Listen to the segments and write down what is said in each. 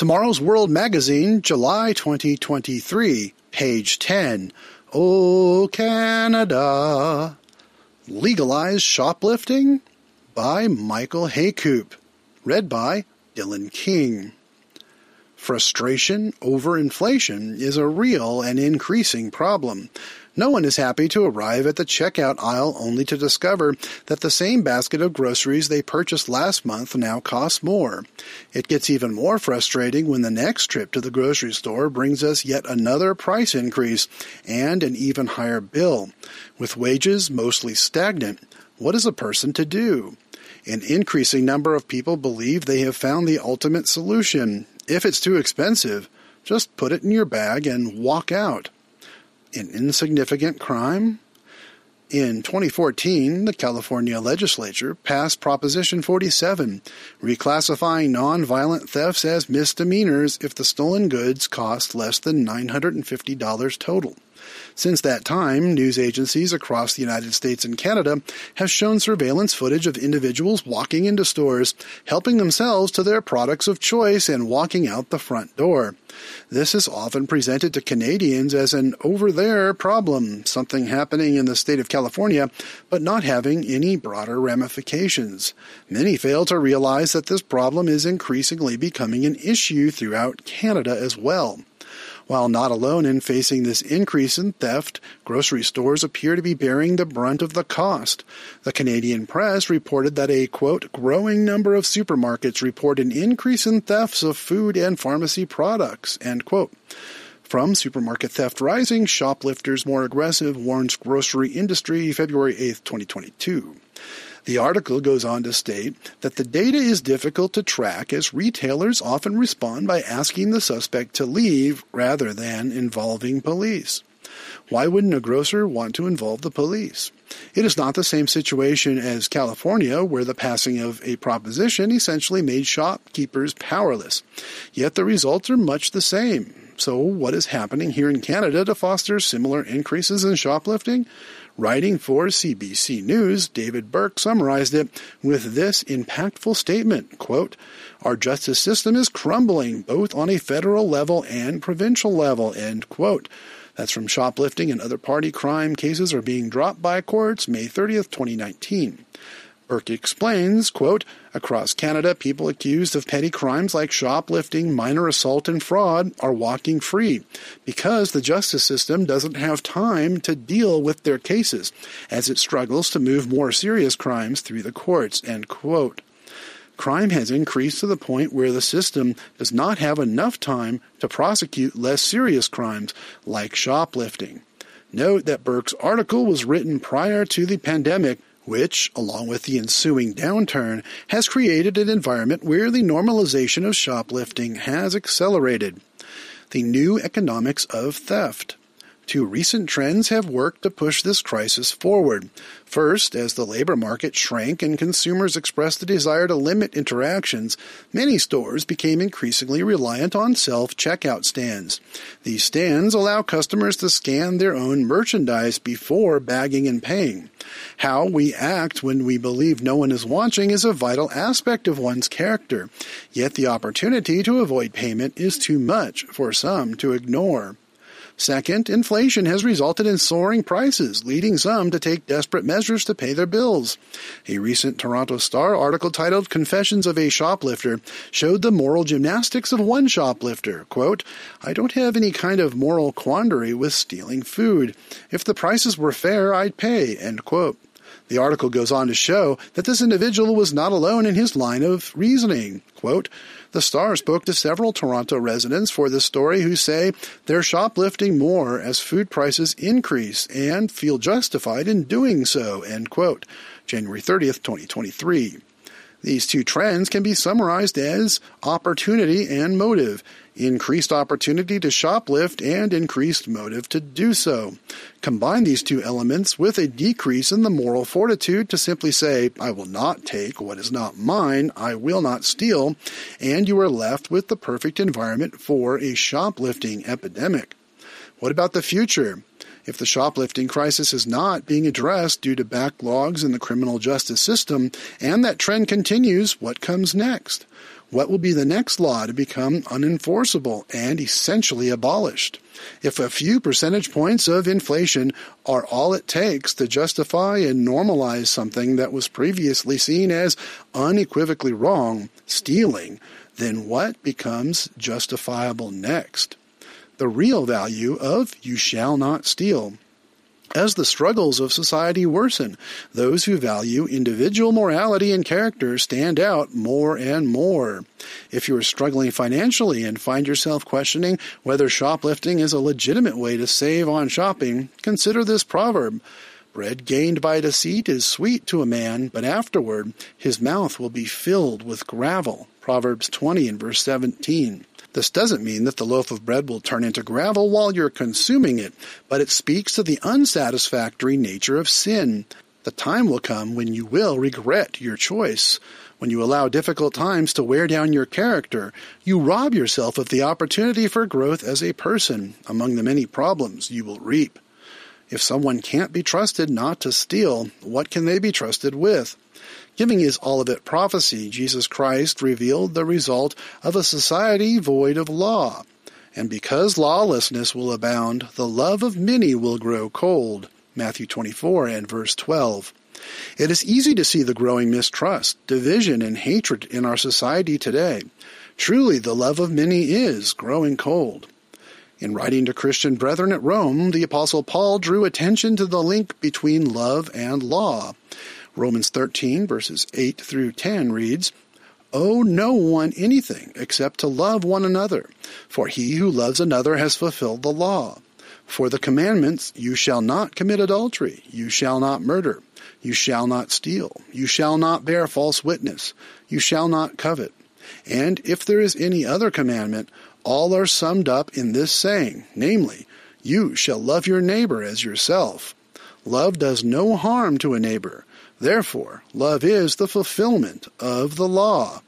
Tomorrow's World Magazine, July 2023, page 10. Oh, Canada. Legalize Shoplifting? By Michael Heykoop. Read by Dylan King. Frustration over inflation is a real and increasing problem. No one is happy to arrive at the checkout aisle only to discover that the same basket of groceries they purchased last month now costs more. It gets even more frustrating when the next trip to the grocery store brings us yet another price increase and an even higher bill. With wages mostly stagnant, what is a person to do? An increasing number of people believe they have found the ultimate solution. If it's too expensive, just put it in your bag and walk out an insignificant crime? In 2014, the California legislature passed Proposition 47, reclassifying nonviolent thefts as misdemeanors if the stolen goods cost less than $950 total. Since that time, news agencies across the United States and Canada have shown surveillance footage of individuals walking into stores, helping themselves to their products of choice and walking out the front door. This is often presented to Canadians as an over there problem, something happening in the state of California, but not having any broader ramifications. Many fail to realize that this problem is increasingly becoming an issue throughout Canada as well. While not alone in facing this increase in theft, grocery stores appear to be bearing the brunt of the cost. The Canadian press reported that a quote, growing number of supermarkets report an increase in thefts of food and pharmacy products, end quote. From Supermarket Theft Rising, Shoplifters More Aggressive warns grocery industry February 8, 2022. The article goes on to state that the data is difficult to track as retailers often respond by asking the suspect to leave rather than involving police. Why wouldn't a grocer want to involve the police? It is not the same situation as California, where the passing of a proposition essentially made shopkeepers powerless. Yet the results are much the same. So, what is happening here in Canada to foster similar increases in shoplifting? Writing for CBC News, David Burke summarized it with this impactful statement, quote, Our justice system is crumbling both on a federal level and provincial level, end quote. That's from shoplifting and other party crime cases are being dropped by courts May 30th, 2019. Burke explains, quote, Across Canada, people accused of petty crimes like shoplifting, minor assault, and fraud are walking free because the justice system doesn't have time to deal with their cases as it struggles to move more serious crimes through the courts, end quote. Crime has increased to the point where the system does not have enough time to prosecute less serious crimes like shoplifting. Note that Burke's article was written prior to the pandemic which, along with the ensuing downturn, has created an environment where the normalization of shoplifting has accelerated. The new economics of theft. Two recent trends have worked to push this crisis forward. First, as the labor market shrank and consumers expressed the desire to limit interactions, many stores became increasingly reliant on self checkout stands. These stands allow customers to scan their own merchandise before bagging and paying. How we act when we believe no one is watching is a vital aspect of one's character, yet the opportunity to avoid payment is too much for some to ignore. Second, inflation has resulted in soaring prices, leading some to take desperate measures to pay their bills. A recent Toronto Star article titled Confessions of a Shoplifter showed the moral gymnastics of one shoplifter. Quote, I don't have any kind of moral quandary with stealing food. If the prices were fair, I'd pay. End quote. The article goes on to show that this individual was not alone in his line of reasoning. Quote, the Star spoke to several Toronto residents for this story who say they're shoplifting more as food prices increase and feel justified in doing so. End quote. January 30th, 2023. These two trends can be summarized as opportunity and motive increased opportunity to shoplift and increased motive to do so. Combine these two elements with a decrease in the moral fortitude to simply say, I will not take what is not mine, I will not steal, and you are left with the perfect environment for a shoplifting epidemic. What about the future? If the shoplifting crisis is not being addressed due to backlogs in the criminal justice system, and that trend continues, what comes next? What will be the next law to become unenforceable and essentially abolished? If a few percentage points of inflation are all it takes to justify and normalize something that was previously seen as unequivocally wrong, stealing, then what becomes justifiable next? The real value of you shall not steal as the struggles of society worsen, those who value individual morality and character stand out more and more. If you are struggling financially and find yourself questioning whether shoplifting is a legitimate way to save on shopping, consider this proverb. Bread gained by deceit is sweet to a man, but afterward his mouth will be filled with gravel. Proverbs 20 and verse 17. This doesn't mean that the loaf of bread will turn into gravel while you're consuming it, but it speaks to the unsatisfactory nature of sin. The time will come when you will regret your choice. When you allow difficult times to wear down your character, you rob yourself of the opportunity for growth as a person among the many problems you will reap. If someone can't be trusted not to steal, what can they be trusted with? Giving is Olivet prophecy. Jesus Christ revealed the result of a society void of law. And because lawlessness will abound, the love of many will grow cold. Matthew 24 and verse 12. It is easy to see the growing mistrust, division, and hatred in our society today. Truly, the love of many is growing cold. In writing to Christian brethren at Rome, the Apostle Paul drew attention to the link between love and law. Romans 13, verses 8 through 10 reads, Owe no one anything except to love one another, for he who loves another has fulfilled the law. For the commandments, you shall not commit adultery, you shall not murder, you shall not steal, you shall not bear false witness, you shall not covet. And if there is any other commandment, all are summed up in this saying, namely, you shall love your neighbor as yourself. Love does no harm to a neighbor. Therefore, love is the fulfillment of the law.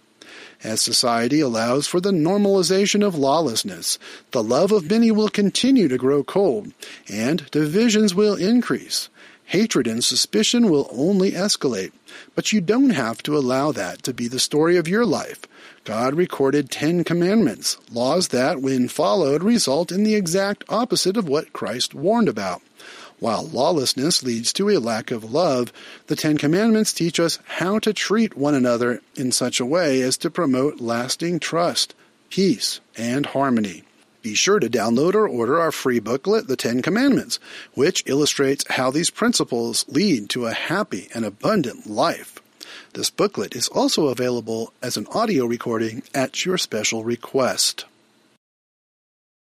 As society allows for the normalization of lawlessness, the love of many will continue to grow cold, and divisions will increase. Hatred and suspicion will only escalate. But you don't have to allow that to be the story of your life. God recorded Ten Commandments, laws that, when followed, result in the exact opposite of what Christ warned about. While lawlessness leads to a lack of love, the Ten Commandments teach us how to treat one another in such a way as to promote lasting trust, peace, and harmony. Be sure to download or order our free booklet, The Ten Commandments, which illustrates how these principles lead to a happy and abundant life. This booklet is also available as an audio recording at your special request.